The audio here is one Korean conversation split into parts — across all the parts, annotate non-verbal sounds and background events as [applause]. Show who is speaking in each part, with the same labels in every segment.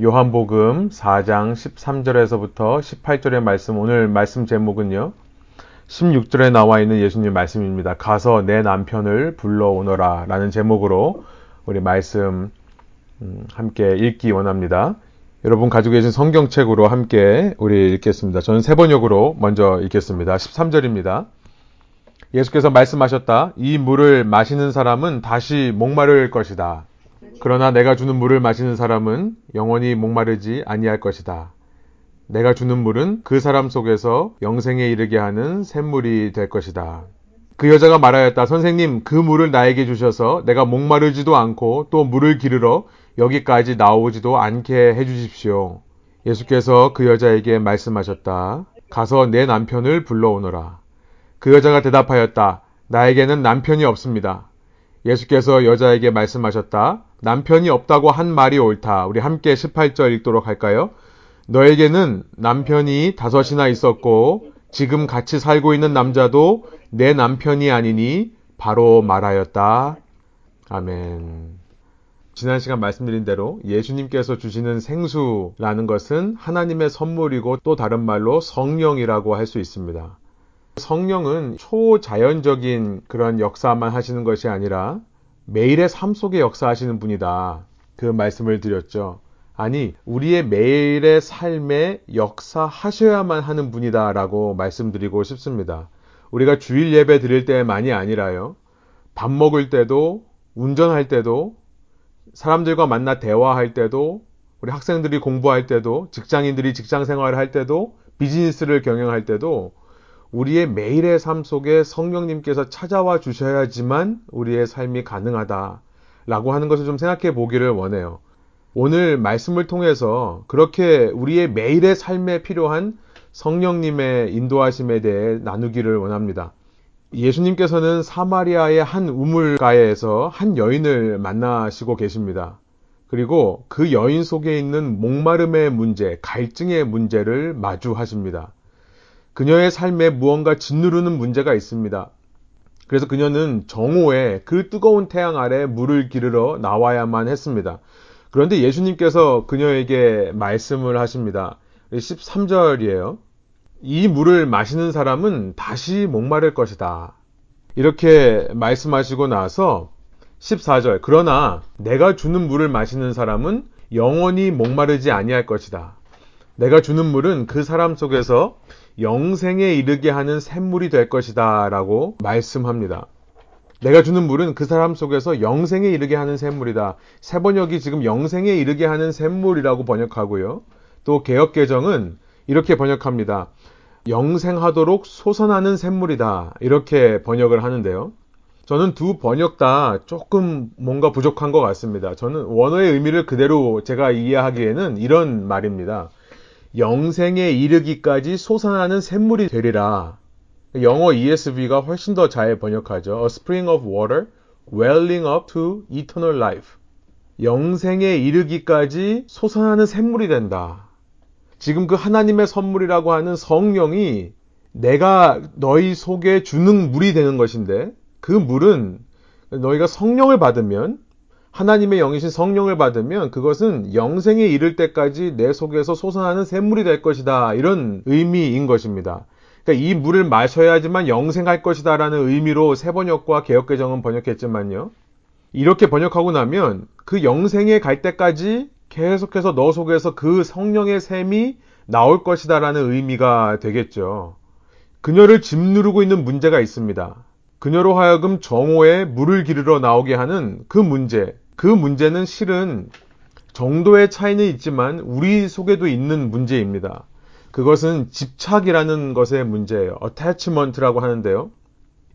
Speaker 1: 요한복음 4장 13절에서부터 18절의 말씀, 오늘 말씀 제목은요. 16절에 나와 있는 예수님 말씀입니다. 가서 내 남편을 불러오너라 라는 제목으로 우리 말씀 음, 함께 읽기 원합니다. 여러분 가지고 계신 성경책으로 함께 우리 읽겠습니다. 저는 세 번역으로 먼저 읽겠습니다. 13절입니다. 예수께서 말씀하셨다. 이 물을 마시는 사람은 다시 목마를 것이다. 그러나 내가 주는 물을 마시는 사람은 영원히 목마르지 아니할 것이다. 내가 주는 물은 그 사람 속에서 영생에 이르게 하는 샘물이 될 것이다. 그 여자가 말하였다. 선생님, 그 물을 나에게 주셔서 내가 목마르지도 않고 또 물을 기르러 여기까지 나오지도 않게 해주십시오. 예수께서 그 여자에게 말씀하셨다. 가서 내 남편을 불러오너라. 그 여자가 대답하였다. 나에게는 남편이 없습니다. 예수께서 여자에게 말씀하셨다. 남편이 없다고 한 말이 옳다. 우리 함께 18절 읽도록 할까요? 너에게는 남편이 다섯이나 있었고 지금 같이 살고 있는 남자도 내 남편이 아니니 바로 말하였다. 아멘. 지난 시간 말씀드린 대로 예수님께서 주시는 생수라는 것은 하나님의 선물이고 또 다른 말로 성령이라고 할 수 있습니다. 성령은 초자연적인 그런 역사만 하시는 것이 아니라 매일의 삶 속에 역사하시는 분이다. 그 말씀을 드렸죠. 아니, 우리의 매일의 삶에 역사하셔야만 하는 분이다 라고 말씀드리고 싶습니다. 우리가 주일 예배 드릴 때만이 아니라요. 밥 먹을 때도, 운전할 때도, 사람들과 만나 대화할 때도, 우리 학생들이 공부할 때도, 직장인들이 직장 생활을 할 때도, 비즈니스를 경영할 때도, 우리의 매일의 삶 속에 성령님께서 찾아와 주셔야지만 우리의 삶이 가능하다. 라고 하는 것을 좀 생각해 보기를 원해요. 오늘 말씀을 통해서 그렇게 우리의 매일의 삶에 필요한 성령님의 인도하심에 대해 나누기를 원합니다. 예수님께서는 사마리아의 한 우물가에서 한 여인을 만나시고 계십니다. 그리고 그 여인 속에 있는 목마름의 문제, 갈증의 문제를 마주하십니다. 그녀의 삶에 무언가 짓누르는 문제가 있습니다. 그래서 그녀는 정오에 그 뜨거운 태양 아래 물을 기르러 나와야만 했습니다. 그런데 예수님께서 그녀에게 말씀을 하십니다. 13절이에요. 이 물을 마시는 사람은 다시 목마를 것이다. 이렇게 말씀하시고 나서 14절. 그러나 내가 주는 물을 마시는 사람은 영원히 목마르지 아니할 것이다. 내가 주는 물은 그 사람 속에서 영생에 이르게 하는 샘물이 될 것이다. 라고 말씀합니다. 내가 주는 물은 그 사람 속에서 영생에 이르게 하는 샘물이다. 세번역이 지금 영생에 이르게 하는 샘물이라고 번역하고요. 또 개혁개정은 이렇게 번역합니다. 영생하도록 솟아나는 샘물이다. 이렇게 번역을 하는데요. 저는 두 번역 다 조금 뭔가 부족한 것 같습니다. 저는 원어의 의미를 그대로 제가 이해하기에는 이런 말입니다. 영생에 이르기까지 솟아나는 샘물이 되리라. 영어 ESV가 훨씬 더 잘 번역하죠. A spring of water welling up to eternal life. 영생에 이르기까지 솟아나는 샘물이 된다. 지금 그 하나님의 선물이라고 하는 성령이 내가 너희 속에 주는 물이 되는 것인데 그 물은 너희가 성령을 받으면 하나님의 영이신 성령을 받으면 그것은 영생에 이를 때까지 내 속에서 솟아나는 샘물이 될 것이다. 이런 의미인 것입니다. 그러니까 이 물을 마셔야지만 영생할 것이다라는 의미로 세번역과 개혁개정은 번역했지만요. 이렇게 번역하고 나면 그 영생에 갈 때까지 계속해서 너 속에서 그 성령의 샘이 나올 것이다라는 의미가 되겠죠. 그녀를 짓누르고 있는 문제가 있습니다. 그녀로 하여금 정오에 물을 기르러 나오게 하는 그 문제, 그 문제는 실은 정도의 차이는 있지만 우리 속에도 있는 문제입니다. 그것은 집착이라는 것의 문제예요. attachment라고 하는데요.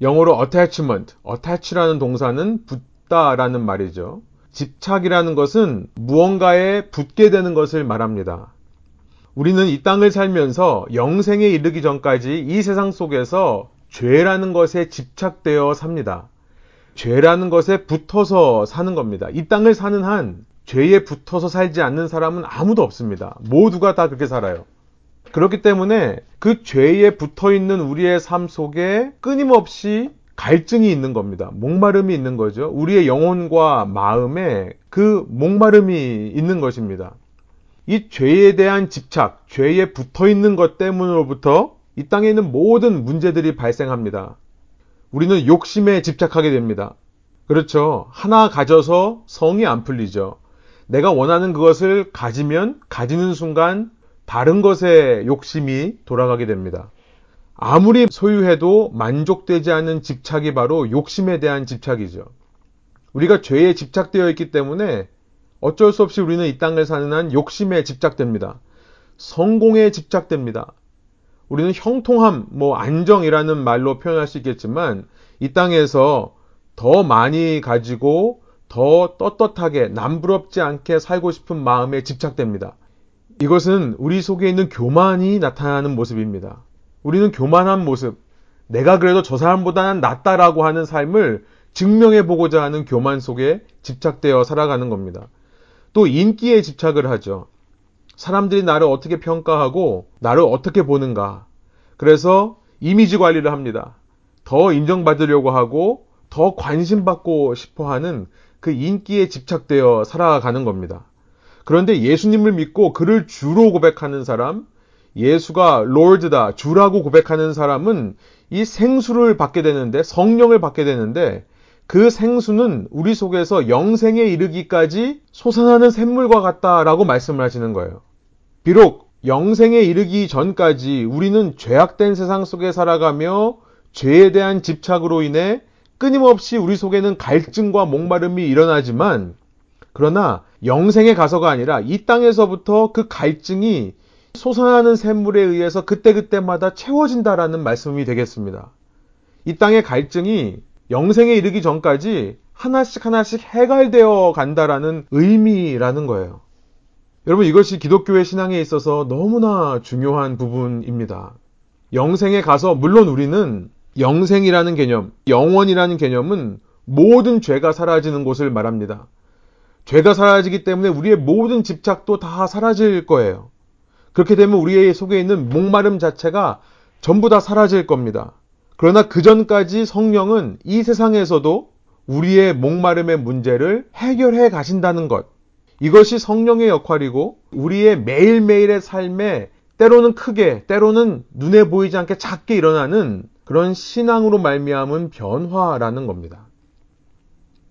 Speaker 1: 영어로 attachment, attach라는 동사는 붙다라는 말이죠. 집착이라는 것은 무언가에 붙게 되는 것을 말합니다. 우리는 이 땅을 살면서 영생에 이르기 전까지 이 세상 속에서 죄라는 것에 집착되어 삽니다. 죄라는 것에 붙어서 사는 겁니다. 이 땅을 사는 한 죄에 붙어서 살지 않는 사람은 아무도 없습니다. 모두가 다 그렇게 살아요. 그렇기 때문에 그 죄에 붙어 있는 우리의 삶 속에 끊임없이 갈증이 있는 겁니다. 목마름이 있는 거죠. 우리의 영혼과 마음에 그 목마름이 있는 것입니다. 이 죄에 대한 집착, 죄에 붙어 있는 것 때문으로부터 이 땅에 있는 모든 문제들이 발생합니다. 우리는 욕심에 집착하게 됩니다. 그렇죠. 하나 가져서 성이 안 풀리죠. 내가 원하는 그것을 가지면 가지는 순간 다른 것에 욕심이 돌아가게 됩니다. 아무리 소유해도 만족되지 않는 집착이 바로 욕심에 대한 집착이죠. 우리가 죄에 집착되어 있기 때문에 어쩔 수 없이 우리는 이 땅을 사는 한 욕심에 집착됩니다. 성공에 집착됩니다. 우리는 형통함, 뭐 안정이라는 말로 표현할 수 있겠지만 이 땅에서 더 많이 가지고 더 떳떳하게 남부럽지 않게 살고 싶은 마음에 집착됩니다. 이것은 우리 속에 있는 교만이 나타나는 모습입니다. 우리는 교만한 모습, 내가 그래도 저 사람보다는 낫다라고 하는 삶을 증명해 보고자 하는 교만 속에 집착되어 살아가는 겁니다. 또 인기에 집착을 하죠. 사람들이 나를 어떻게 평가하고 나를 어떻게 보는가. 그래서 이미지 관리를 합니다. 더 인정받으려고 하고 더 관심받고 싶어 하는 그 인기에 집착되어 살아가는 겁니다. 그런데 예수님을 믿고 그를 주로 고백하는 사람, 예수가 롤드다, 주라고 고백하는 사람은 이 생수를 받게 되는데, 성령을 받게 되는데, 그 생수는 우리 속에서 영생에 이르기까지 솟아나는 샘물과 같다라고 말씀을 하시는 거예요. 비록 영생에 이르기 전까지 우리는 죄악된 세상 속에 살아가며 죄에 대한 집착으로 인해 끊임없이 우리 속에는 갈증과 목마름이 일어나지만 그러나 영생에 가서가 아니라 이 땅에서부터 그 갈증이 솟아나는 샘물에 의해서 그때그때마다 채워진다라는 말씀이 되겠습니다. 이 땅의 갈증이 영생에 이르기 전까지 하나씩 하나씩 해갈되어 간다라는 의미라는 거예요. 여러분 이것이 기독교의 신앙에 있어서 너무나 중요한 부분입니다. 영생에 가서 물론 우리는 영생이라는 개념, 영원이라는 개념은 모든 죄가 사라지는 곳을 말합니다. 죄가 사라지기 때문에 우리의 모든 집착도 다 사라질 거예요. 그렇게 되면 우리의 속에 있는 목마름 자체가 전부 다 사라질 겁니다. 그러나 그 전까지 성령은 이 세상에서도 우리의 목마름의 문제를 해결해 가신다는 것. 이것이 성령의 역할이고 우리의 매일매일의 삶에 때로는 크게, 때로는 눈에 보이지 않게 작게 일어나는 그런 신앙으로 말미암은 변화라는 겁니다.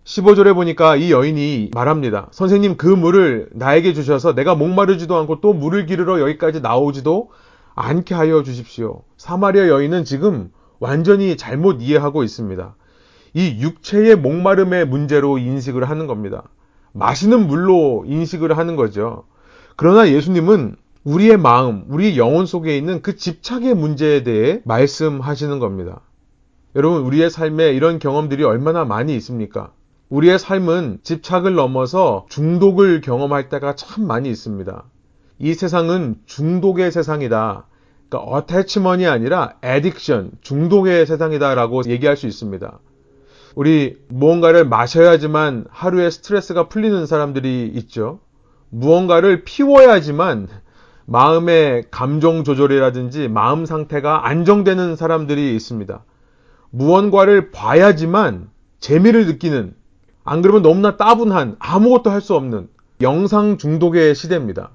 Speaker 1: 15절에 보니까 이 여인이 말합니다. 선생님 그 물을 나에게 주셔서 내가 목마르지도 않고 또 물을 기르러 여기까지 나오지도 않게 하여 주십시오. 사마리아 여인은 지금 완전히 잘못 이해하고 있습니다. 이 육체의 목마름의 문제로 인식을 하는 겁니다. 마시는 물로 인식을 하는 거죠. 그러나 예수님은 우리의 마음, 우리 영혼 속에 있는 그 집착의 문제에 대해 말씀하시는 겁니다. 여러분, 우리의 삶에 이런 경험들이 얼마나 많이 있습니까? 우리의 삶은 집착을 넘어서 중독을 경험할 때가 참 많이 있습니다. 이 세상은 중독의 세상이다. 그러니까 어태치먼이 아니라 에딕션, 중독의 세상이다라고 얘기할 수 있습니다. 우리 무언가를 마셔야지만 하루의 스트레스가 풀리는 사람들이 있죠. 무언가를 피워야지만 마음의 감정 조절이라든지 마음 상태가 안정되는 사람들이 있습니다. 무언가를 봐야지만 재미를 느끼는, 안 그러면 너무나 따분한, 아무것도 할 수 없는 영상 중독의 시대입니다.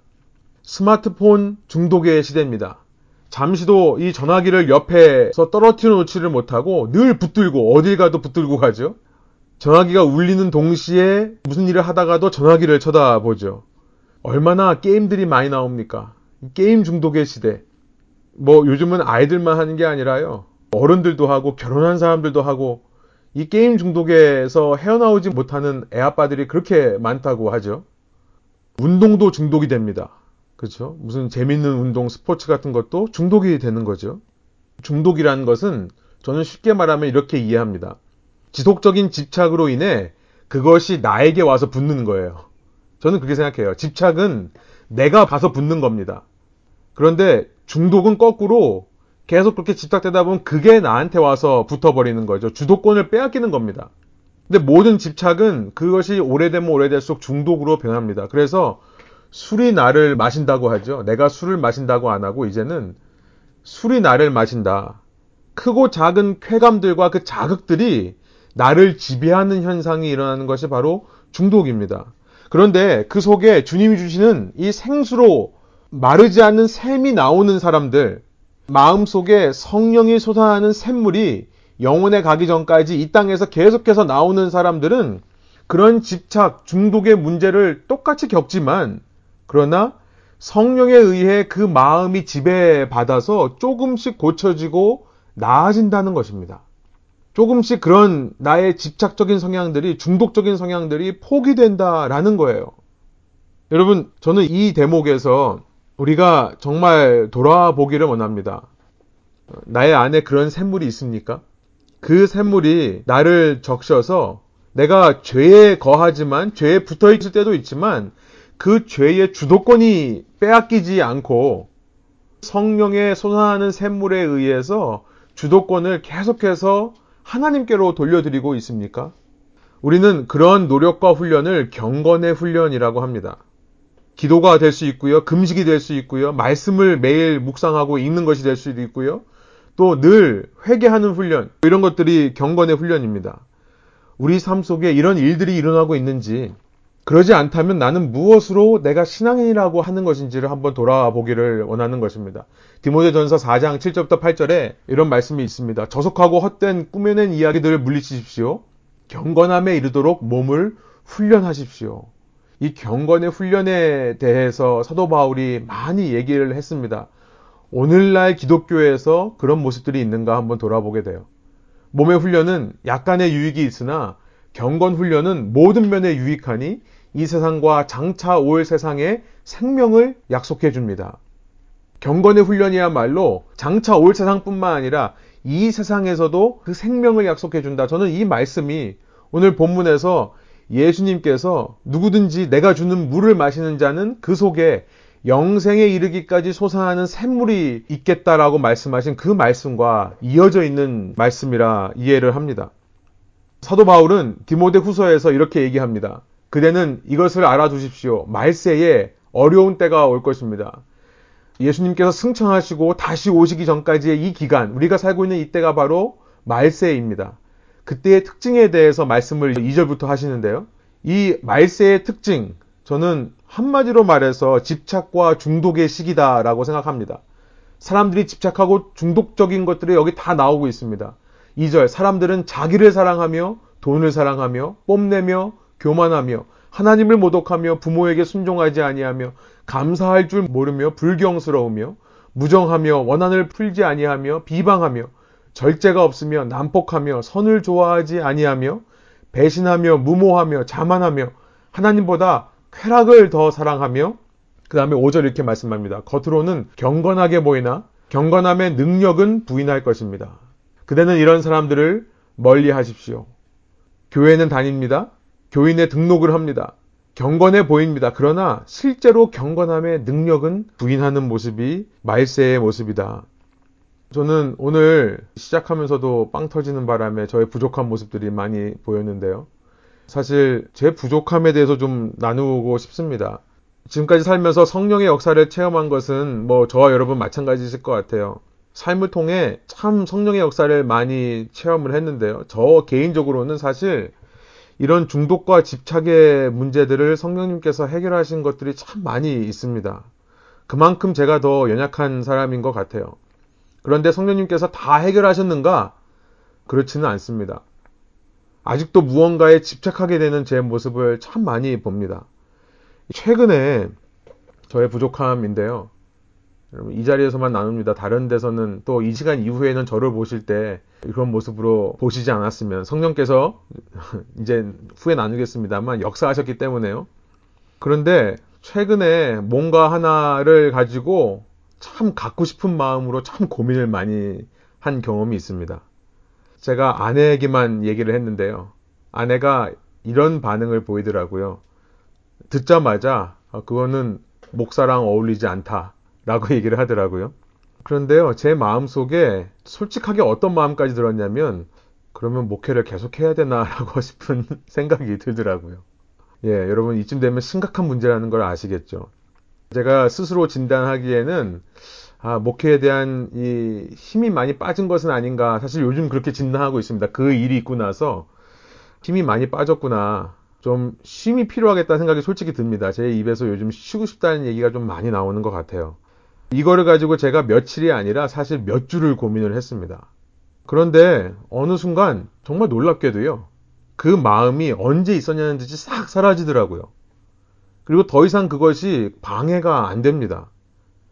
Speaker 1: 스마트폰 중독의 시대입니다. 잠시도 이 전화기를 옆에서 떨어뜨려 놓지를 못하고 늘 붙들고 어딜 가도 붙들고 가죠. 전화기가 울리는 동시에 무슨 일을 하다가도 전화기를 쳐다보죠. 얼마나 게임들이 많이 나옵니까? 게임 중독의 시대. 뭐 요즘은 아이들만 하는 게 아니라요. 어른들도 하고 결혼한 사람들도 하고 이 게임 중독에서 헤어나오지 못하는 애아빠들이 그렇게 많다고 하죠. 운동도 중독이 됩니다. 그렇죠? 무슨 재밌는 운동, 스포츠 같은 것도 중독이 되는 거죠. 중독이라는 것은 저는 쉽게 말하면 이렇게 이해합니다. 지속적인 집착으로 인해 그것이 나에게 와서 붙는 거예요. 저는 그렇게 생각해요. 집착은 내가 가서 붙는 겁니다. 그런데 중독은 거꾸로 계속 그렇게 집착되다 보면 그게 나한테 와서 붙어버리는 거죠. 주도권을 빼앗기는 겁니다. 근데 모든 집착은 그것이 오래되면 오래될수록 중독으로 변합니다. 그래서 술이 나를 마신다고 하죠. 내가 술을 마신다고 안 하고 이제는 술이 나를 마신다. 크고 작은 쾌감들과 그 자극들이 나를 지배하는 현상이 일어나는 것이 바로 중독입니다. 그런데 그 속에 주님이 주시는 이 생수로 마르지 않는 샘이 나오는 사람들, 마음 속에 성령이 솟아나는 샘물이 영혼에 가기 전까지 이 땅에서 계속해서 나오는 사람들은 그런 집착, 중독의 문제를 똑같이 겪지만, 그러나 성령에 의해 그 마음이 지배받아서 조금씩 고쳐지고 나아진다는 것입니다. 조금씩 그런 나의 집착적인 성향들이, 중독적인 성향들이 포기된다라는 거예요. 여러분, 저는 이 대목에서 우리가 정말 돌아보기를 원합니다. 나의 안에 그런 샘물이 있습니까? 그 샘물이 나를 적셔서 내가 죄에 거하지만 죄에 붙어 있을 때도 있지만 그 죄의 주도권이 빼앗기지 않고 성령의 솟아나는 샘물에 의해서 주도권을 계속해서 하나님께로 돌려드리고 있습니까? 우리는 그런 노력과 훈련을 경건의 훈련이라고 합니다. 기도가 될 수 있고요. 금식이 될 수 있고요. 말씀을 매일 묵상하고 읽는 것이 될 수도 있고요. 또 늘 회개하는 훈련, 이런 것들이 경건의 훈련입니다. 우리 삶 속에 이런 일들이 일어나고 있는지, 그러지 않다면 나는 무엇으로 내가 신앙인이라고 하는 것인지를 한번 돌아보기를 원하는 것입니다. 디모데전서 4장 7절부터 8절에 이런 말씀이 있습니다. 저속하고 헛된 꾸며낸 이야기들을 물리치십시오. 경건함에 이르도록 몸을 훈련하십시오. 이 경건의 훈련에 대해서 사도 바울이 많이 얘기를 했습니다. 오늘날 기독교에서 그런 모습들이 있는가 한번 돌아보게 돼요. 몸의 훈련은 약간의 유익이 있으나 경건 훈련은 모든 면에 유익하니 이 세상과 장차 올 세상에 생명을 약속해 줍니다. 경건의 훈련이야말로 장차 올 세상뿐만 아니라 이 세상에서도 그 생명을 약속해 준다. 저는 이 말씀이 오늘 본문에서 예수님께서 누구든지 내가 주는 물을 마시는 자는 그 속에 영생에 이르기까지 솟아나는 샘물이 있겠다라고 말씀하신 그 말씀과 이어져 있는 말씀이라 이해를 합니다. 사도 바울은 디모데 후서에서 이렇게 얘기합니다. 그대는 이것을 알아두십시오. 말세에 어려운 때가 올 것입니다. 예수님께서 승천하시고 다시 오시기 전까지의 이 기간, 우리가 살고 있는 이때가 바로 말세입니다. 그때의 특징에 대해서 말씀을 2절부터 하시는데요. 이 말세의 특징, 저는 한마디로 말해서 집착과 중독의 시기다라고 생각합니다. 사람들이 집착하고 중독적인 것들이 여기 다 나오고 있습니다. 2절, 사람들은 자기를 사랑하며 돈을 사랑하며 뽐내며 교만하며 하나님을 모독하며 부모에게 순종하지 아니하며 감사할 줄 모르며 불경스러우며 무정하며 원한을 풀지 아니하며 비방하며 절제가 없으며 난폭하며 선을 좋아하지 아니하며 배신하며 무모하며 자만하며 하나님보다 쾌락을 더 사랑하며 그 다음에 5절 이렇게 말씀합니다. 겉으로는 경건하게 보이나 경건함의 능력은 부인할 것입니다. 그대는 이런 사람들을 멀리 하십시오. 교회는 다닙니다. 교인의 등록을 합니다. 경건해 보입니다. 그러나 실제로 경건함의 능력은 부인하는 모습이 말세의 모습이다. 저는 오늘 시작하면서도 빵 터지는 바람에 저의 부족한 모습들이 많이 보였는데요. 사실 제 부족함에 대해서 좀 나누고 싶습니다. 지금까지 살면서 성령의 역사를 체험한 것은 뭐 저와 여러분 마찬가지실 것 같아요. 삶을 통해 참 성령의 역사를 많이 체험을 했는데요. 저 개인적으로는 사실 이런 중독과 집착의 문제들을 성령님께서 해결하신 것들이 참 많이 있습니다. 그만큼 제가 더 연약한 사람인 것 같아요. 그런데 성령님께서 다 해결하셨는가? 그렇지는 않습니다. 아직도 무언가에 집착하게 되는 제 모습을 참 많이 봅니다. 최근에 저의 부족함인데요. 여러분, 이 자리에서만 나눕니다. 다른 데서는 또 이 시간 이후에는 저를 보실 때 그런 모습으로 보시지 않았으면 성령께서 [laughs] 이제 후에 나누겠습니다만 역사하셨기 때문에요. 그런데 최근에 뭔가 하나를 가지고 참 갖고 싶은 마음으로 참 고민을 많이 한 경험이 있습니다. 제가 아내에게만 얘기를 했는데요. 아내가 이런 반응을 보이더라고요. 듣자마자 아, 그거는 목사랑 어울리지 않다 라고 [laughs] 얘기를 하더라고요. 그런데요, 제 마음 속에 솔직하게 어떤 마음까지 들었냐면 그러면 목회를 계속 해야 되나라고 [laughs] 싶은 [laughs] 생각이 들더라고요. 예, 여러분 이쯤 되면 심각한 문제라는 걸 아시겠죠? 제가 스스로 진단하기에는 아, 목회에 대한 이 힘이 많이 빠진 것은 아닌가. 사실 요즘 그렇게 진단하고 있습니다. 그 일이 있고 나서 힘이 많이 빠졌구나. 좀 쉼이 필요하겠다는 생각이 솔직히 듭니다. 제 입에서 요즘 쉬고 싶다는 얘기가 좀 많이 나오는 것 같아요. 이거를 가지고 제가 며칠이 아니라 사실 몇 주를 고민을 했습니다. 그런데 어느 순간 정말 놀랍게도요. 그 마음이 언제 있었냐는 듯이 싹 사라지더라고요. 그리고 더 이상 그것이 방해가 안 됩니다.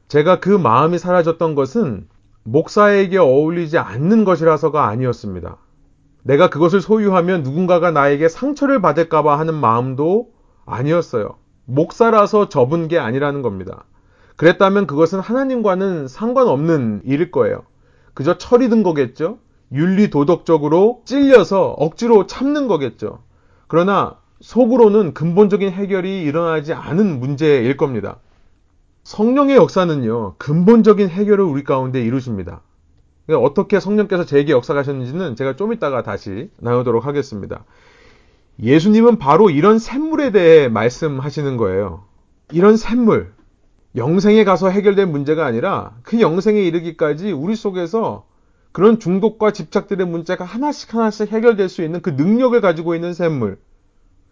Speaker 1: 제가 그 마음이 사라졌던 것은 목사에게 어울리지 않는 것이라서가 아니었습니다. 내가 그것을 소유하면 누군가가 나에게 상처를 받을까봐 하는 마음도 아니었어요. 목사라서 접은 게 아니라는 겁니다. 그랬다면 그것은 하나님과는 상관없는 일일 거예요. 그저 철이 든 거겠죠? 윤리 도덕적으로 찔려서 억지로 참는 거겠죠. 그러나 속으로는 근본적인 해결이 일어나지 않은 문제일 겁니다. 성령의 역사는요, 근본적인 해결을 우리 가운데 이루십니다. 그러니까 어떻게 성령께서 제게 역사하셨는지는 제가 좀 이따가 다시 나누도록 하겠습니다. 예수님은 바로 이런 샘물에 대해 말씀하시는 거예요. 이런 샘물, 영생에 가서 해결된 문제가 아니라 그 영생에 이르기까지 우리 속에서 그런 중독과 집착들의 문제가 하나씩 하나씩 해결될 수 있는 그 능력을 가지고 있는 샘물,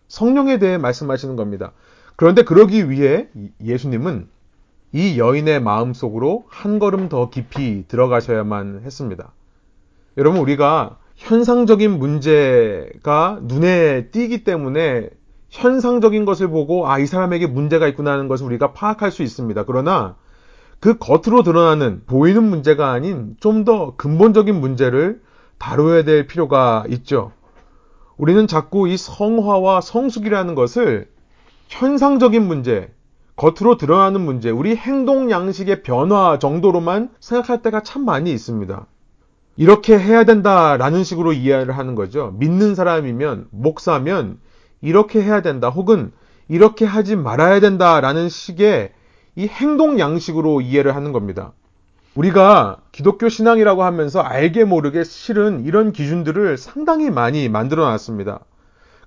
Speaker 1: 성령에 대해 말씀하시는 겁니다. 그런데 그러기 위해 예수님은 이 여인의 마음 속으로 한 걸음 더 깊이 들어가셔야만 했습니다. 여러분, 우리가 현상적인 문제가 눈에 띄기 때문에 현상적인 것을 보고 아, 이 사람에게 문제가 있구나 하는 것을 우리가 파악할 수 있습니다. 그러나 그 겉으로 드러나는 보이는 문제가 아닌 좀 더 근본적인 문제를 다뤄야 될 필요가 있죠. 우리는 자꾸 이 성화와 성숙이라는 것을 현상적인 문제, 겉으로 드러나는 문제, 우리 행동 양식의 변화 정도로만 생각할 때가 참 많이 있습니다. 이렇게 해야 된다라는 식으로 이해를 하는 거죠. 믿는 사람이면, 목사면, 이렇게 해야 된다, 혹은 이렇게 하지 말아야 된다라는 식의 이 행동 양식으로 이해를 하는 겁니다. 우리가 기독교 신앙이라고 하면서 알게 모르게 실은 이런 기준들을 상당히 많이 만들어 놨습니다.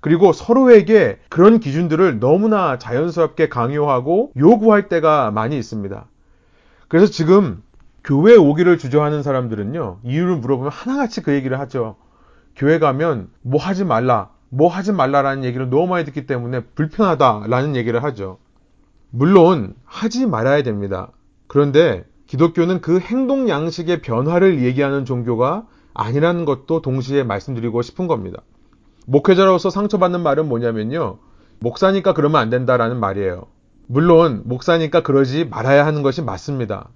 Speaker 1: 그리고 서로에게 그런 기준들을 너무나 자연스럽게 강요하고 요구할 때가 많이 있습니다. 그래서 지금 교회 오기를 주저하는 사람들은요, 이유를 물어보면 하나같이 그 얘기를 하죠. 교회 가면 뭐 하지 말라, 뭐 하지 말라라는 얘기를 너무 많이 듣기 때문에 불편하다라는 얘기를 하죠. 물론 하지 말아야 됩니다. 그런데 기독교는 그 행동 양식의 변화를 얘기하는 종교가 아니라는 것도 동시에 말씀드리고 싶은 겁니다. 목회자로서 상처받는 말은 뭐냐면요. 목사니까 그러면 안 된다라는 말이에요. 물론 목사니까 그러지 말아야 하는 것이 맞습니다.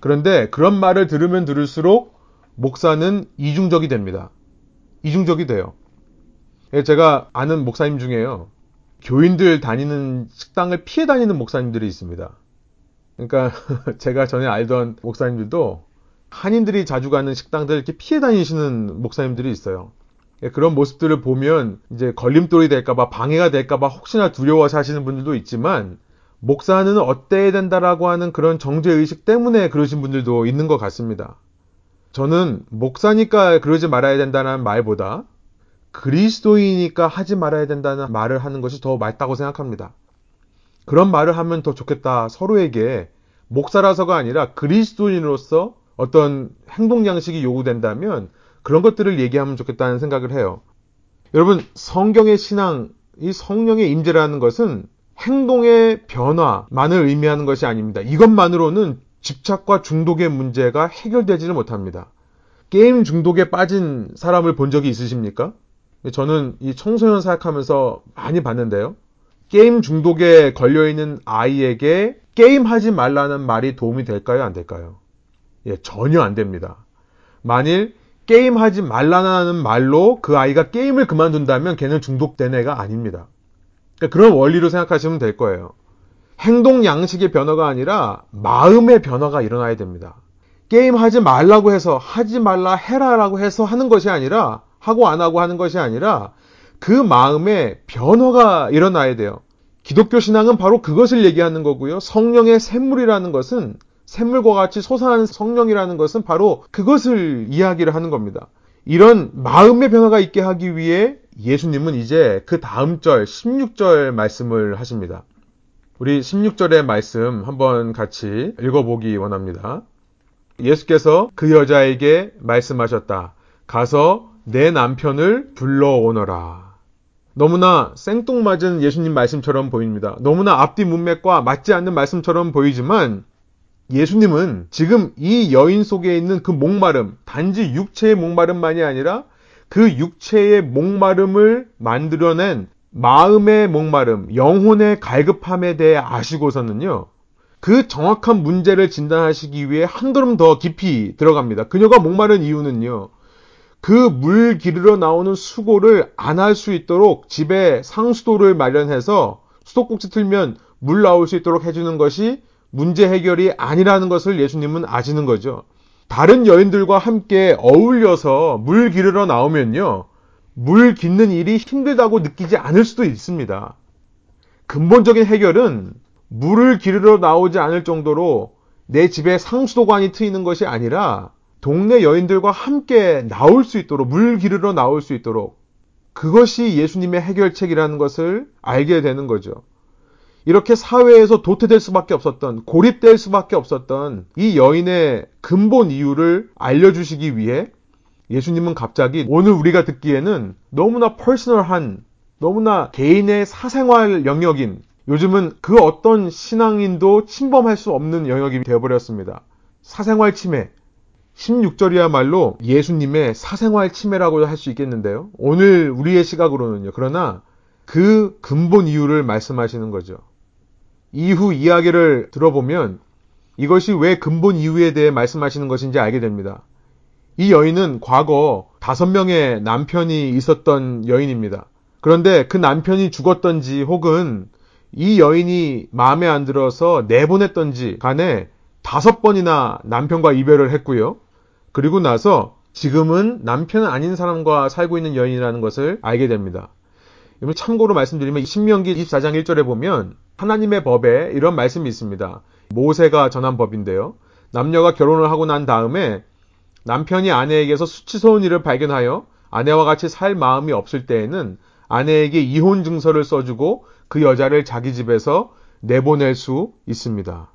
Speaker 1: 그런데 그런 말을 들으면 들을수록 목사는 이중적이 됩니다. 이중적이 돼요. 예, 제가 아는 목사님 중에요. 교인들 다니는 식당을 피해 다니는 목사님들이 있습니다. 그러니까 [laughs] 제가 전에 알던 목사님들도 한인들이 자주 가는 식당들 이렇게 피해 다니시는 목사님들이 있어요. 예, 그런 모습들을 보면 이제 걸림돌이 될까봐 방해가 될까봐 혹시나 두려워서 하시는 분들도 있지만 목사는 어때야 된다라고 하는 그런 정죄 의식 때문에 그러신 분들도 있는 것 같습니다. 저는 목사니까 그러지 말아야 된다는 말보다 그리스도이니까 하지 말아야 된다는 말을 하는 것이 더 맞다고 생각합니다. 그런 말을 하면 더 좋겠다. 서로에게 목사라서가 아니라 그리스도인으로서 어떤 행동 양식이 요구된다면 그런 것들을 얘기하면 좋겠다는 생각을 해요. 여러분, 성경의 신앙, 이 성령의 임재라는 것은 행동의 변화만을 의미하는 것이 아닙니다. 이것만으로는 집착과 중독의 문제가 해결되지는 못합니다. 게임 중독에 빠진 사람을 본 적이 있으십니까? 저는 이 청소년 사역하면서 많이 봤는데요. 게임 중독에 걸려있는 아이에게 게임하지 말라는 말이 도움이 될까요? 안 될까요? 예, 전혀 안 됩니다. 만일 게임하지 말라는 말로 그 아이가 게임을 그만둔다면 걔는 중독된 애가 아닙니다. 그러니까 그런 원리로 생각하시면 될 거예요. 행동 양식의 변화가 아니라 마음의 변화가 일어나야 됩니다. 게임하지 말라고 해서 하지 말라 해라라고 해서 하는 것이 아니라 하고 안 하고 하는 것이 아니라 그 마음에 변화가 일어나야 돼요. 기독교 신앙은 바로 그것을 얘기하는 거고요. 성령의 샘물이라는 것은 샘물과 같이 솟아나는 성령이라는 것은 바로 그것을 이야기를 하는 겁니다. 이런 마음의 변화가 있게 하기 위해 예수님은 이제 그 다음 절 16절 말씀을 하십니다. 우리 16절의 말씀 한번 같이 읽어보기 원합니다. 예수께서 그 여자에게 말씀하셨다. 가서 내 남편을 불러오너라. 너무나 생뚱맞은 예수님 말씀처럼 보입니다. 너무나 앞뒤 문맥과 맞지 않는 말씀처럼 보이지만 예수님은 지금 이 여인 속에 있는 그 목마름, 단지 육체의 목마름만이 아니라 그 육체의 목마름을 만들어낸 마음의 목마름, 영혼의 갈급함에 대해 아시고서는요, 그 정확한 문제를 진단하시기 위해 한 걸음 더 깊이 들어갑니다. 그녀가 목마른 이유는요, 그 물 기르러 나오는 수고를 안 할 수 있도록 집에 상수도를 마련해서 수도꼭지 틀면 물 나올 수 있도록 해주는 것이 문제 해결이 아니라는 것을 예수님은 아시는 거죠. 다른 여인들과 함께 어울려서 물 기르러 나오면요. 물 깃는 일이 힘들다고 느끼지 않을 수도 있습니다. 근본적인 해결은 물을 기르러 나오지 않을 정도로 내 집에 상수도관이 트이는 것이 아니라 동네 여인들과 함께 나올 수 있도록 물 기르러 나올 수 있도록 그것이 예수님의 해결책이라는 것을 알게 되는 거죠. 이렇게 사회에서 도태될 수밖에 없었던, 고립될 수밖에 없었던 이 여인의 근본 이유를 알려주시기 위해 예수님은 갑자기 오늘 우리가 듣기에는 너무나 퍼스널한, 너무나 개인의 사생활 영역인, 요즘은 그 어떤 신앙인도 침범할 수 없는 영역이 되어버렸습니다. 사생활 침해. 16절이야말로 예수님의 사생활 침해라고 할 수 있겠는데요. 오늘 우리의 시각으로는요. 그러나 그 근본 이유를 말씀하시는 거죠. 이후 이야기를 들어보면 이것이 왜 근본 이유에 대해 말씀하시는 것인지 알게 됩니다. 이 여인은 과거 다섯 명의 남편이 있었던 여인입니다. 그런데 그 남편이 죽었던지 혹은 이 여인이 마음에 안 들어서 내보냈던지 간에 다섯 번이나 남편과 이별을 했고요. 그리고 나서 지금은 남편은 아닌 사람과 살고 있는 여인이라는 것을 알게 됩니다. 참고로 말씀드리면 신명기 24장 1절에 보면 하나님의 법에 이런 말씀이 있습니다. 모세가 전한 법인데요. 남녀가 결혼을 하고 난 다음에 남편이 아내에게서 수치스러운 일을 발견하여 아내와 같이 살 마음이 없을 때에는 아내에게 이혼 증서를 써주고 그 여자를 자기 집에서 내보낼 수 있습니다.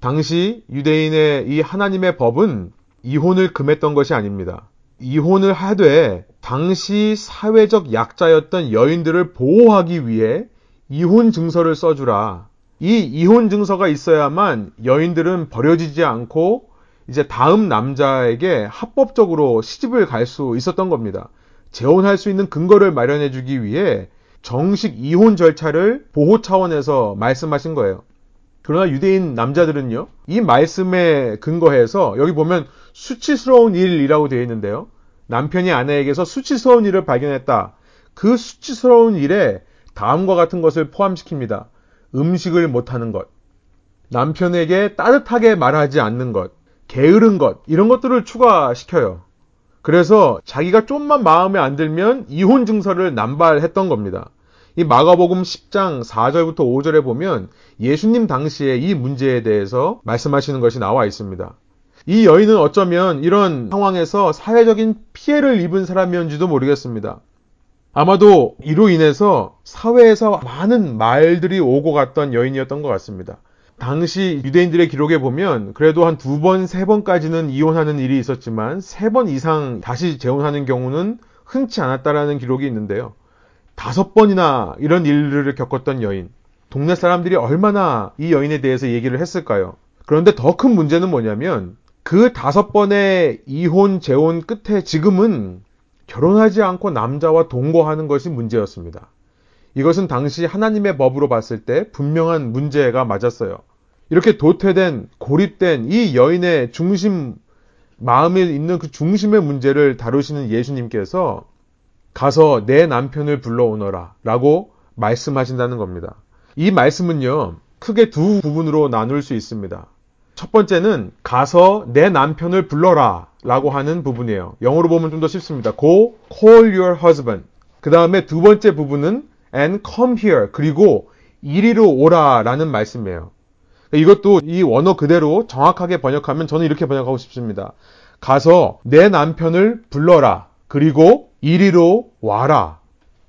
Speaker 1: 당시 유대인의 이 하나님의 법은 이혼을 금했던 것이 아닙니다. 이혼을 하되 당시 사회적 약자였던 여인들을 보호하기 위해 이혼 증서를 써주라. 이 이혼 증서가 있어야만 여인들은 버려지지 않고 이제 다음 남자에게 합법적으로 시집을 갈 수 있었던 겁니다. 재혼할 수 있는 근거를 마련해 주기 위해 정식 이혼 절차를 보호 차원에서 말씀하신 거예요. 그러나 유대인 남자들은요, 이 말씀에 근거해서 여기 보면 수치스러운 일이라고 되어 있는데요. 남편이 아내에게서 수치스러운 일을 발견했다. 그 수치스러운 일에 다음과 같은 것을 포함시킵니다. 음식을 못하는 것, 남편에게 따뜻하게 말하지 않는 것, 게으른 것, 이런 것들을 추가시켜요. 그래서 자기가 좀만 마음에 안 들면 이혼 증서를 남발했던 겁니다. 이 마가복음 10장 4절부터 5절에 보면 예수님 당시에 이 문제에 대해서 말씀하시는 것이 나와 있습니다. 이 여인은 어쩌면 이런 상황에서 사회적인 피해를 입은 사람이었는지도 모르겠습니다. 아마도 이로 인해서 사회에서 많은 말들이 오고 갔던 여인이었던 것 같습니다. 당시 유대인들의 기록에 보면 그래도 한 두 번, 세 번까지는 이혼하는 일이 있었지만 세 번 이상 다시 재혼하는 경우는 흔치 않았다라는 기록이 있는데요. 다섯 번이나 이런 일들을 겪었던 여인. 동네 사람들이 얼마나 이 여인에 대해서 얘기를 했을까요? 그런데 더 큰 문제는 뭐냐면 그 다섯 번의 이혼, 재혼 끝에 지금은 결혼하지 않고 남자와 동거하는 것이 문제였습니다. 이것은 당시 하나님의 법으로 봤을 때 분명한 문제가 맞았어요. 이렇게 도태된, 고립된 이 여인의 중심, 마음에 있는 그 중심의 문제를 다루시는 예수님께서 가서 내 남편을 불러오너라 라고 말씀하신다는 겁니다. 이 말씀은요, 크게 두 부분으로 나눌 수 있습니다. 첫 번째는 가서 내 남편을 불러라 라고 하는 부분이에요. 영어로 보면 좀 더 쉽습니다. Go call your husband. 그 다음에 두 번째 부분은 and come here. 그리고 이리로 오라 라는 말씀이에요. 이것도 이 원어 그대로 정확하게 번역하면 저는 이렇게 번역하고 싶습니다. 가서 내 남편을 불러라. 그리고 이리로 와라.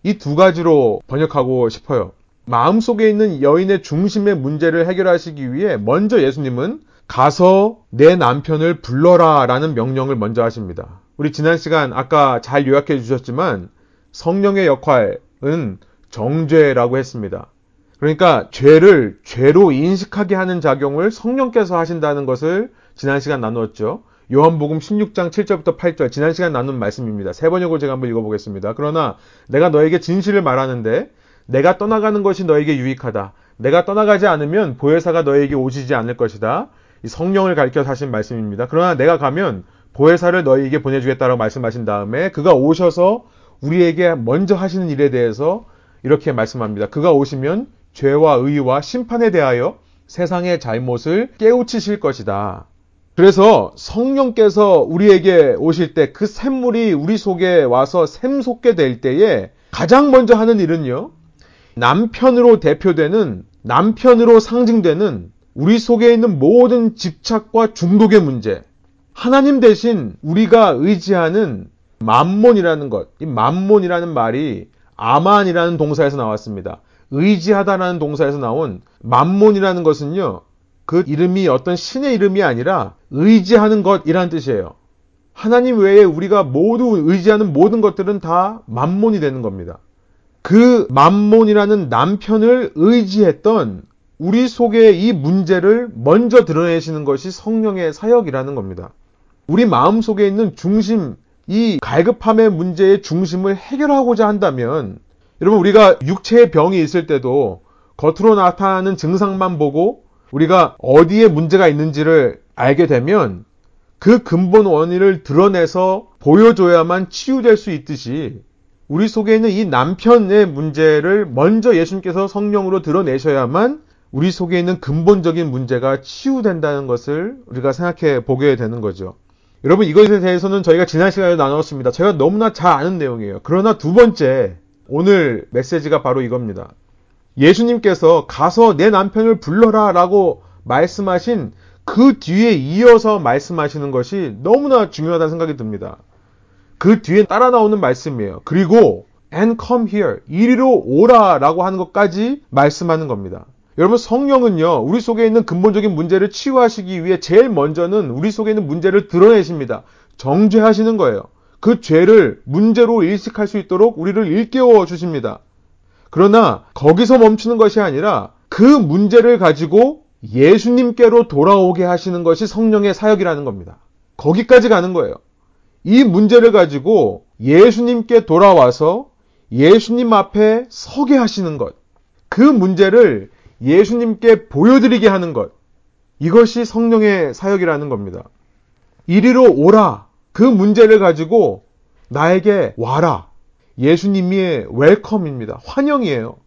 Speaker 1: 이 두 가지로 번역하고 싶어요. 마음속에 있는 여인의 중심의 문제를 해결하시기 위해 먼저 예수님은 가서 내 남편을 불러라 라는 명령을 먼저 하십니다. 우리 지난 시간 아까 잘 요약해 주셨지만 성령의 역할, 정죄라고 했습니다. 그러니까 죄를 죄로 인식하게 하는 작용을 성령께서 하신다는 것을 지난 시간 나누었죠. 요한복음 16장 7절부터 8절 지난 시간 나눈 말씀입니다. 세 번역으로 제가 한번 읽어보겠습니다. 그러나 내가 너에게 진실을 말하는데 내가 떠나가는 것이 너에게 유익하다. 내가 떠나가지 않으면 보혜사가 너에게 오시지 않을 것이다. 성령을 가리켜 하신 말씀입니다. 그러나 내가 가면 보혜사를 너에게 보내주겠다라고 말씀하신 다음에 그가 오셔서 우리에게 먼저 하시는 일에 대해서 이렇게 말씀합니다. 그가 오시면 죄와 의와 심판에 대하여 세상의 잘못을 깨우치실 것이다. 그래서 성령께서 우리에게 오실 때 그 샘물이 우리 속에 와서 샘솟게 될 때에 가장 먼저 하는 일은요. 남편으로 대표되는 남편으로 상징되는 우리 속에 있는 모든 집착과 중독의 문제. 하나님 대신 우리가 의지하는 만몬이라는 것. 이 만몬이라는 말이 아만이라는 동사에서 나왔습니다. 의지하다라는 동사에서 나온 만몬이라는 것은요. 그 이름이 어떤 신의 이름이 아니라 의지하는 것이라는 뜻이에요. 하나님 외에 우리가 모두 의지하는 모든 것들은 다 만몬이 되는 겁니다. 그 만몬이라는 남편을 의지했던 우리 속에 이 문제를 먼저 드러내시는 것이 성령의 사역이라는 겁니다. 우리 마음 속에 있는 중심, 이 갈급함의 문제의 중심을 해결하고자 한다면, 여러분, 우리가 육체의 병이 있을 때도 겉으로 나타나는 증상만 보고 우리가 어디에 문제가 있는지를 알게 되면 그 근본 원인을 드러내서 보여줘야만 치유될 수 있듯이 우리 속에 있는 이 남편의 문제를 먼저 예수님께서 성령으로 드러내셔야만 우리 속에 있는 근본적인 문제가 치유된다는 것을 우리가 생각해 보게 되는 거죠. 여러분 이것에 대해서는 저희가 지난 시간에 나눴습니다. 제가 너무나 잘 아는 내용이에요. 그러나 두 번째 오늘 메시지가 바로 이겁니다. 예수님께서 가서 내 남편을 불러라 라고 말씀하신 그 뒤에 이어서 말씀하시는 것이 너무나 중요하다는 생각이 듭니다. 그 뒤에 따라 나오는 말씀이에요. 그리고 and come here 이리로 오라 라고 하는 것까지 말씀하는 겁니다. 여러분 성령은요 우리 속에 있는 근본적인 문제를 치유하시기 위해 제일 먼저는 우리 속에 있는 문제를 드러내십니다. 정죄하시는 거예요. 그 죄를 문제로 인식할 수 있도록 우리를 일깨워 주십니다. 그러나 거기서 멈추는 것이 아니라 그 문제를 가지고 예수님께로 돌아오게 하시는 것이 성령의 사역이라는 겁니다. 거기까지 가는 거예요. 이 문제를 가지고 예수님께 돌아와서 예수님 앞에 서게 하시는 것. 그 문제를 예수님께 보여드리게 하는 것. 이것이 성령의 사역이라는 겁니다. 이리로 오라. 그 문제를 가지고 나에게 와라. 예수님의 웰컴입니다. 환영이에요.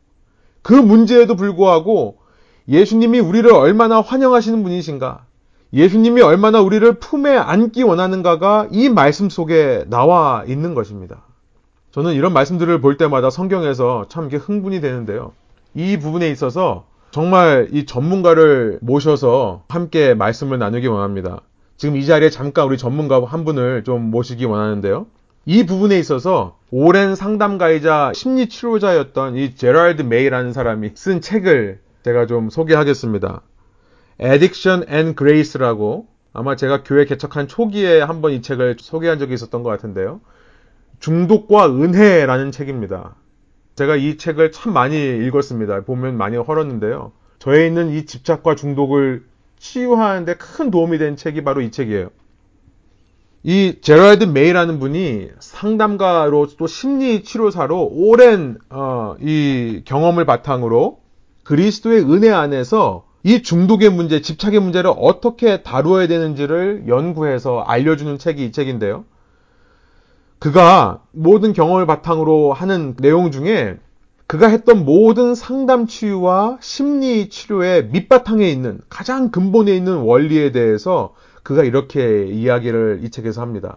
Speaker 1: 그 문제에도 불구하고 예수님이 우리를 얼마나 환영하시는 분이신가? 예수님이 얼마나 우리를 품에 안기 원하는가가 이 말씀 속에 나와 있는 것입니다. 저는 이런 말씀들을 볼 때마다 성경에서 참 흥분이 되는데요. 이 부분에 있어서 정말 이 전문가를 모셔서 함께 말씀을 나누기 원합니다. 지금 이 자리에 잠깐 우리 전문가 한 분을 좀 모시기 원하는데요. 이 부분에 있어서 오랜 상담가이자 심리 치료자였던 이 제랄드 메이라는 사람이 쓴 책을 제가 좀 소개하겠습니다. Addiction and Grace라고 아마 제가 교회 개척한 초기에 한번 이 책을 소개한 적이 있었던 것 같은데요. 중독과 은혜라는 책입니다. 제가 이 책을 참 많이 읽었습니다. 보면 많이 헐었는데요. 저에 있는 이 집착과 중독을 치유하는데 큰 도움이 된 책이 바로 이 책이에요. 이 제럴드 메이라는 분이 상담가로 또 심리 치료사로 오랜 어, 이 경험을 바탕으로 그리스도의 은혜 안에서 이 중독의 문제, 집착의 문제를 어떻게 다루어야 되는지를 연구해서 알려주는 책이 이 책인데요. 그가 모든 경험을 바탕으로 하는 내용 중에 그가 했던 모든 상담 치유와 심리 치료의 밑바탕에 있는 가장 근본에 있는 원리에 대해서 그가 이렇게 이야기를 이 책에서 합니다.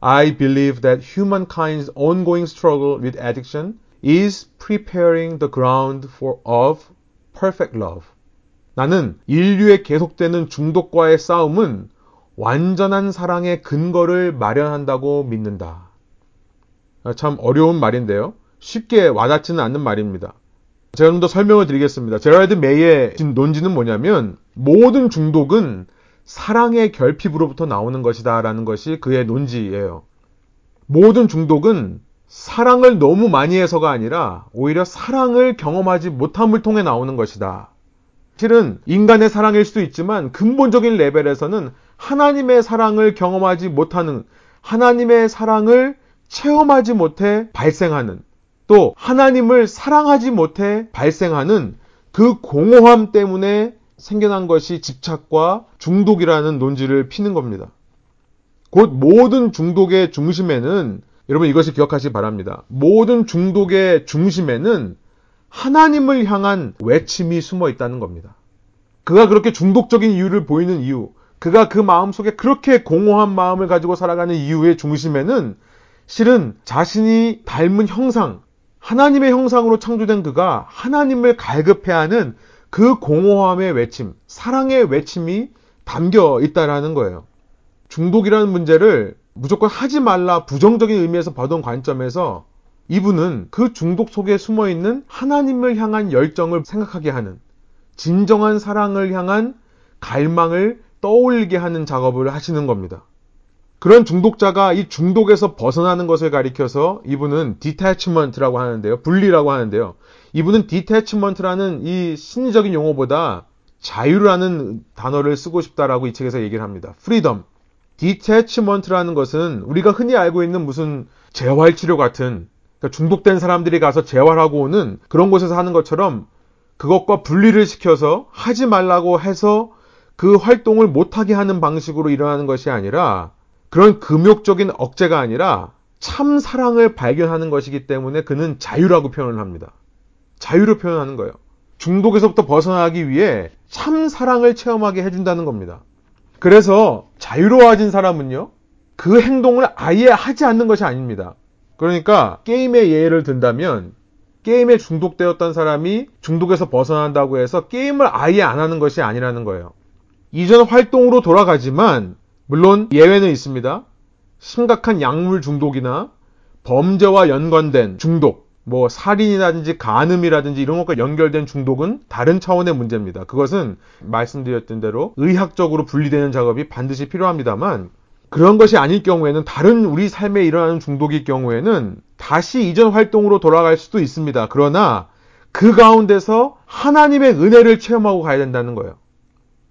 Speaker 1: I believe that humankind's ongoing struggle with addiction is preparing the ground for of perfect love. 나는 인류의 계속되는 중독과의 싸움은 완전한 사랑의 근거를 마련한다고 믿는다. 참 어려운 말인데요. 쉽게 와닿지는 않는 말입니다. 제가 좀 더 설명을 드리겠습니다. 제라드 메이의 논지는 뭐냐면 모든 중독은 사랑의 결핍으로부터 나오는 것이다 라는 것이 그의 논지예요. 모든 중독은 사랑을 너무 많이 해서가 아니라 오히려 사랑을 경험하지 못함을 통해 나오는 것이다. 실은 인간의 사랑일 수도 있지만 근본적인 레벨에서는 하나님의 사랑을 경험하지 못하는 하나님의 사랑을 체험하지 못해 발생하는 또 하나님을 사랑하지 못해 발생하는 그 공허함 때문에 생겨난 것이 집착과 중독이라는 논지를 피는 겁니다. 곧 모든 중독의 중심에는 여러분 이것을 기억하시기 바랍니다. 모든 중독의 중심에는 하나님을 향한 외침이 숨어 있다는 겁니다. 그가 그렇게 중독적인 이유를 보이는 이유, 그가 그 마음 속에 그렇게 공허한 마음을 가지고 살아가는 이유의 중심에는 실은 자신이 닮은 형상, 하나님의 형상으로 창조된 그가 하나님을 갈급해하는 그 공허함의 외침, 사랑의 외침이 담겨 있다라는 거예요. 중독이라는 문제를 무조건 하지 말라 부정적인 의미에서 봐던 관점에서 이분은 그 중독 속에 숨어 있는 하나님을 향한 열정을 생각하게 하는 진정한 사랑을 향한 갈망을 떠올리게 하는 작업을 하시는 겁니다. 그런 중독자가 이 중독에서 벗어나는 것을 가리켜서 이분은 detachment라고 하는데요. 분리라고 하는데요. 이분은 detachment라는 이 심리적인 용어보다 자유라는 단어를 쓰고 싶다라고 이 책에서 얘기를 합니다. freedom. detachment라는 것은 우리가 흔히 알고 있는 무슨 재활치료 같은 그러니까 중독된 사람들이 가서 재활하고 오는 그런 곳에서 하는 것처럼 그것과 분리를 시켜서 하지 말라고 해서 그 활동을 못하게 하는 방식으로 일어나는 것이 아니라 그런 금욕적인 억제가 아니라 참 사랑을 발견하는 것이기 때문에 그는 자유라고 표현을 합니다. 자유로 표현하는 거예요. 중독에서부터 벗어나기 위해 참 사랑을 체험하게 해준다는 겁니다. 그래서 자유로워진 사람은요, 그 행동을 아예 하지 않는 것이 아닙니다. 그러니까 게임의 예를 든다면 게임에 중독되었던 사람이 중독에서 벗어난다고 해서 게임을 아예 안 하는 것이 아니라는 거예요. 이전 활동으로 돌아가지만 물론 예외는 있습니다. 심각한 약물 중독이나 범죄와 연관된 중독, 뭐 살인이라든지 간음이라든지 이런 것과 연결된 중독은 다른 차원의 문제입니다. 그것은 말씀드렸던 대로 의학적으로 분리되는 작업이 반드시 필요합니다만 그런 것이 아닐 경우에는 다른 우리 삶에 일어나는 중독일 경우에는 다시 이전 활동으로 돌아갈 수도 있습니다. 그러나 그 가운데서 하나님의 은혜를 체험하고 가야 된다는 거예요.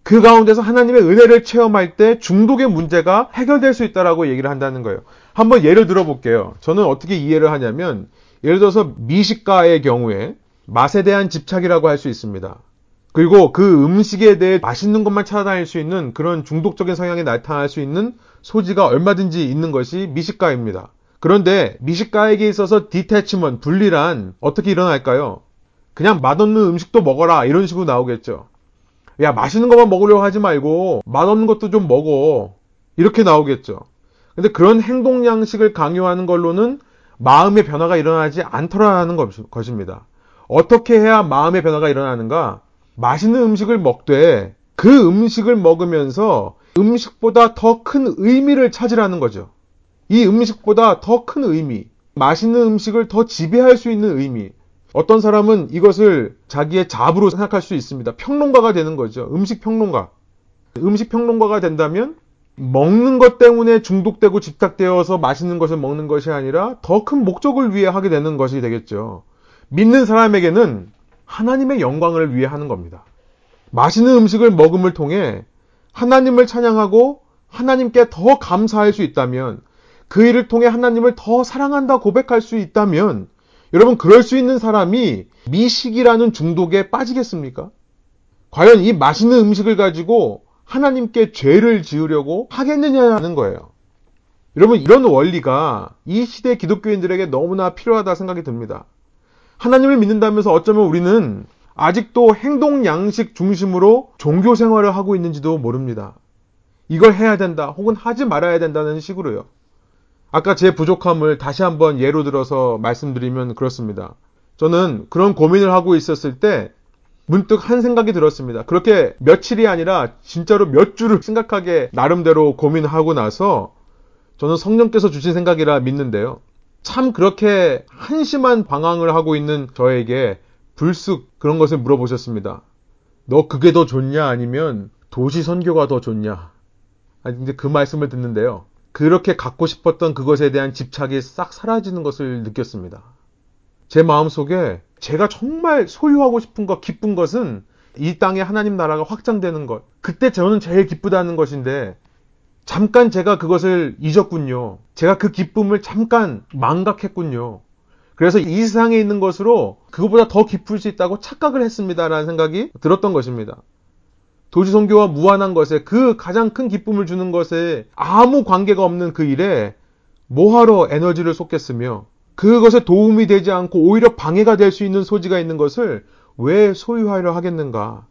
Speaker 1: 그 가운데서 하나님의 은혜를 체험할 때 중독의 문제가 해결될 수 있다라고 얘기를 한다는 거예요. 한번 예를 들어 볼게요. 저는 어떻게 이해를 하냐면 예를 들어서 미식가의 경우에 맛에 대한 집착이라고 할 수 있습니다. 그리고 그 음식에 대해 맛있는 것만 찾아다닐 수 있는 그런 중독적인 성향이 나타날 수 있는 소지가 얼마든지 있는 것이 미식가입니다. 그런데 미식가에게 있어서 디태치먼, 분리란 어떻게 일어날까요? 그냥 맛없는 음식도 먹어라 이런 식으로 나오겠죠. 야 맛있는 것만 먹으려고 하지 말고 맛없는 것도 좀 먹어 이렇게 나오겠죠. 근데 그런 행동 양식을 강요하는 걸로는 마음의 변화가 일어나지 않더라는 것입니다. 어떻게 해야 마음의 변화가 일어나는가? 맛있는 음식을 먹되 그 음식을 먹으면서 음식보다 더 큰 의미를 찾으라는 거죠. 이 음식보다 더 큰 의미, 맛있는 음식을 더 지배할 수 있는 의미. 어떤 사람은 이것을 자기의 잡으로 생각할 수 있습니다. 평론가가 되는 거죠. 음식 평론가. 음식 평론가가 된다면 먹는 것 때문에 중독되고 집착되어서 맛있는 것을 먹는 것이 아니라 더 큰 목적을 위해 하게 되는 것이 되겠죠. 믿는 사람에게는 하나님의 영광을 위해 하는 겁니다. 맛있는 음식을 먹음을 통해 하나님을 찬양하고 하나님께 더 감사할 수 있다면 그 일을 통해 하나님을 더 사랑한다 고백할 수 있다면 여러분 그럴 수 있는 사람이 미식이라는 중독에 빠지겠습니까? 과연 이 맛있는 음식을 가지고 하나님께 죄를 지으려고 하겠느냐는 거예요. 여러분 이런 원리가 이 시대 기독교인들에게 너무나 필요하다 생각이 듭니다. 하나님을 믿는다면서 어쩌면 우리는 아직도 행동 양식 중심으로 종교 생활을 하고 있는지도 모릅니다. 이걸 해야 된다 혹은 하지 말아야 된다는 식으로요. 아까 제 부족함을 다시 한번 예로 들어서 말씀드리면 그렇습니다. 저는 그런 고민을 하고 있었을 때 문득 한 생각이 들었습니다. 그렇게 며칠이 아니라 진짜로 몇 주를 심각하게 나름대로 고민하고 나서 저는 성령께서 주신 생각이라 믿는데요. 참 그렇게 한심한 방황을 하고 있는 저에게 불쑥 그런 것을 물어보셨습니다. 너 그게 더 좋냐 아니면 도시 선교가 더 좋냐? 아니 근데 그 말씀을 듣는데요. 그렇게 갖고 싶었던 그것에 대한 집착이 싹 사라지는 것을 느꼈습니다. 제 마음 속에 제가 정말 소유하고 싶은 것, 기쁜 것은 이 땅에 하나님 나라가 확장되는 것. 그때 저는 제일 기쁘다는 것인데, 잠깐 제가 그것을 잊었군요. 제가 그 기쁨을 잠깐 망각했군요. 그래서 이 세상에 있는 것으로 그것보다 더 기쁠 수 있다고 착각을 했습니다라는 생각이 들었던 것입니다. 도지성교와 무한한 것에 그 가장 큰 기쁨을 주는 것에 아무 관계가 없는 그 일에 뭐하러 에너지를 쏟겠으며 그것에 도움이 되지 않고 오히려 방해가 될 수 있는 소지가 있는 것을 왜 소유하려 하겠는가?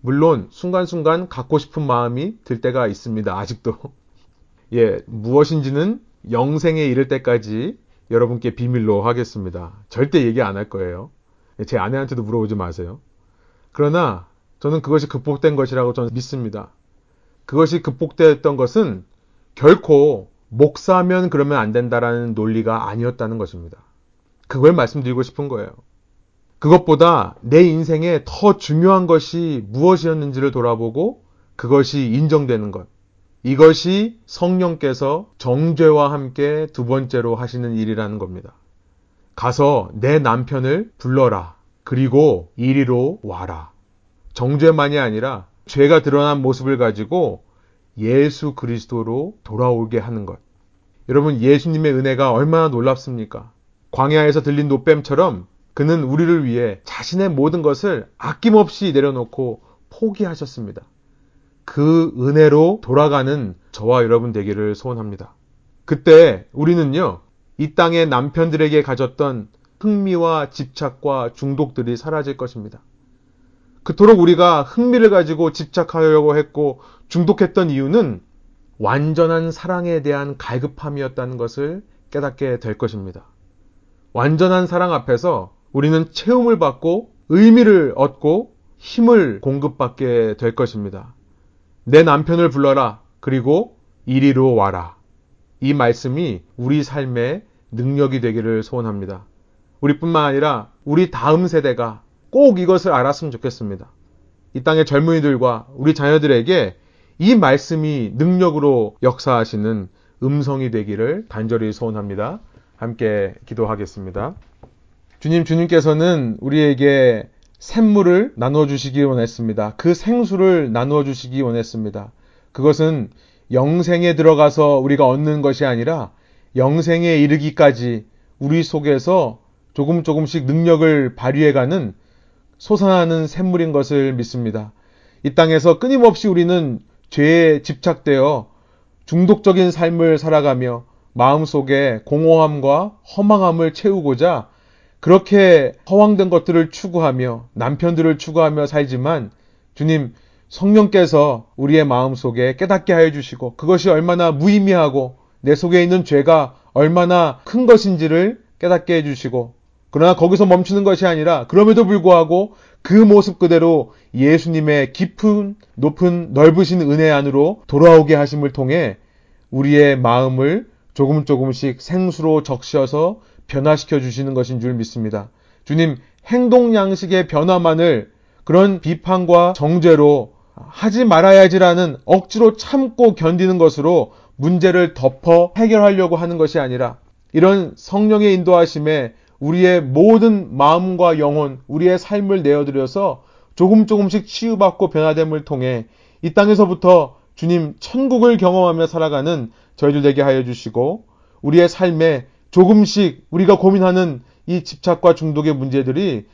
Speaker 1: 물론 순간순간 갖고 싶은 마음이 들 때가 있습니다. 아직도. 예, 무엇인지는 영생에 이를 때까지 여러분께 비밀로 하겠습니다. 절대 얘기 안 할 거예요. 제 아내한테도 물어보지 마세요. 그러나 저는 그것이 극복된 것이라고 저는 믿습니다. 그것이 극복되었던 것은 결코 목사면 그러면 안 된다라는 논리가 아니었다는 것입니다. 그걸 말씀드리고 싶은 거예요. 그것보다 내 인생에 더 중요한 것이 무엇이었는지를 돌아보고 그것이 인정되는 것. 이것이 성령께서 정죄와 함께 두 번째로 하시는 일이라는 겁니다. 가서 내 남편을 불러라. 그리고 이리로 와라. 정죄만이 아니라 죄가 드러난 모습을 가지고 예수 그리스도로 돌아오게 하는 것. 여러분, 예수님의 은혜가 얼마나 놀랍습니까? 광야에서 들린 노뱀처럼 그는 우리를 위해 자신의 모든 것을 아낌없이 내려놓고 포기하셨습니다. 그 은혜로 돌아가는 저와 여러분 되기를 소원합니다. 그때 우리는요, 이 땅의 남편들에게 가졌던 흥미와 집착과 중독들이 사라질 것입니다. 그토록 우리가 흥미를 가지고 집착하려고 했고 중독했던 이유는 완전한 사랑에 대한 갈급함이었다는 것을 깨닫게 될 것입니다. 완전한 사랑 앞에서 우리는 체험을 받고 의미를 얻고 힘을 공급받게 될 것입니다. 내 남편을 불러라. 그리고 이리로 와라. 이 말씀이 우리 삶의 능력이 되기를 소원합니다. 우리뿐만 아니라 우리 다음 세대가 꼭 이것을 알았으면 좋겠습니다. 이 땅의 젊은이들과 우리 자녀들에게 이 말씀이 능력으로 역사하시는 음성이 되기를 간절히 소원합니다. 함께 기도하겠습니다. 주님, 주님께서는 우리에게 샘물을 나누어 주시기 원했습니다. 그 생수를 나누어 주시기 원했습니다. 그것은 영생에 들어가서 우리가 얻는 것이 아니라 영생에 이르기까지 우리 속에서 조금 조금씩 능력을 발휘해가는 솟아나는 샘물인 것을 믿습니다. 이 땅에서 끊임없이 우리는 죄에 집착되어 중독적인 삶을 살아가며 마음속에 공허함과 허망함을 채우고자 그렇게 허황된 것들을 추구하며 남편들을 추구하며 살지만 주님 성령께서 우리의 마음속에 깨닫게 하여 주시고 그것이 얼마나 무의미하고 내 속에 있는 죄가 얼마나 큰 것인지를 깨닫게 해 주시고 그러나 거기서 멈추는 것이 아니라 그럼에도 불구하고 그 모습 그대로 예수님의 깊은 높은 넓으신 은혜 안으로 돌아오게 하심을 통해 우리의 마음을 조금 조금씩 생수로 적셔서 변화시켜 주시는 것인 줄 믿습니다. 주님, 행동 양식의 변화만을 그런 비판과 정죄로 하지 말아야지라는 억지로 참고 견디는 것으로 문제를 덮어 해결하려고 하는 것이 아니라 이런 성령의 인도하심에 우리의 모든 마음과 영혼, 우리의 삶을 내어드려서 조금 조금씩 치유받고 변화됨을 통해 이 땅에서부터 주님 천국을 경험하며 살아가는 저희들 되게 하여 주시고 우리의 삶에 조금씩 우리가 고민하는 이 집착과 중독의 문제들이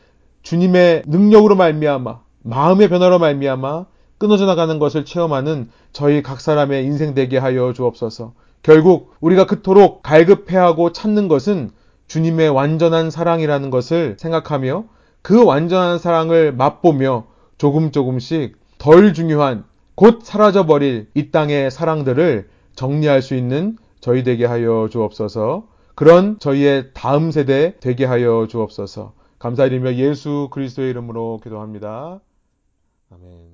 Speaker 1: 주님의 능력으로 말미암아 마음의 변화로 말미암아 끊어져 나가는 것을 체험하는 저희 각 사람의 인생 되게 하여 주옵소서. 결국 우리가 그토록 갈급해하고 찾는 것은 주님의 완전한 사랑이라는 것을 생각하며 그 완전한 사랑을 맛보며 조금 조금씩 덜 중요한 곧 사라져버릴 이 땅의 사랑들을 정리할 수 있는 저희 되게 하여 주옵소서. 그런 저희의 다음 세대 되게 하여 주옵소서. 감사드리며 예수 그리스도의 이름으로 기도합니다. 아멘.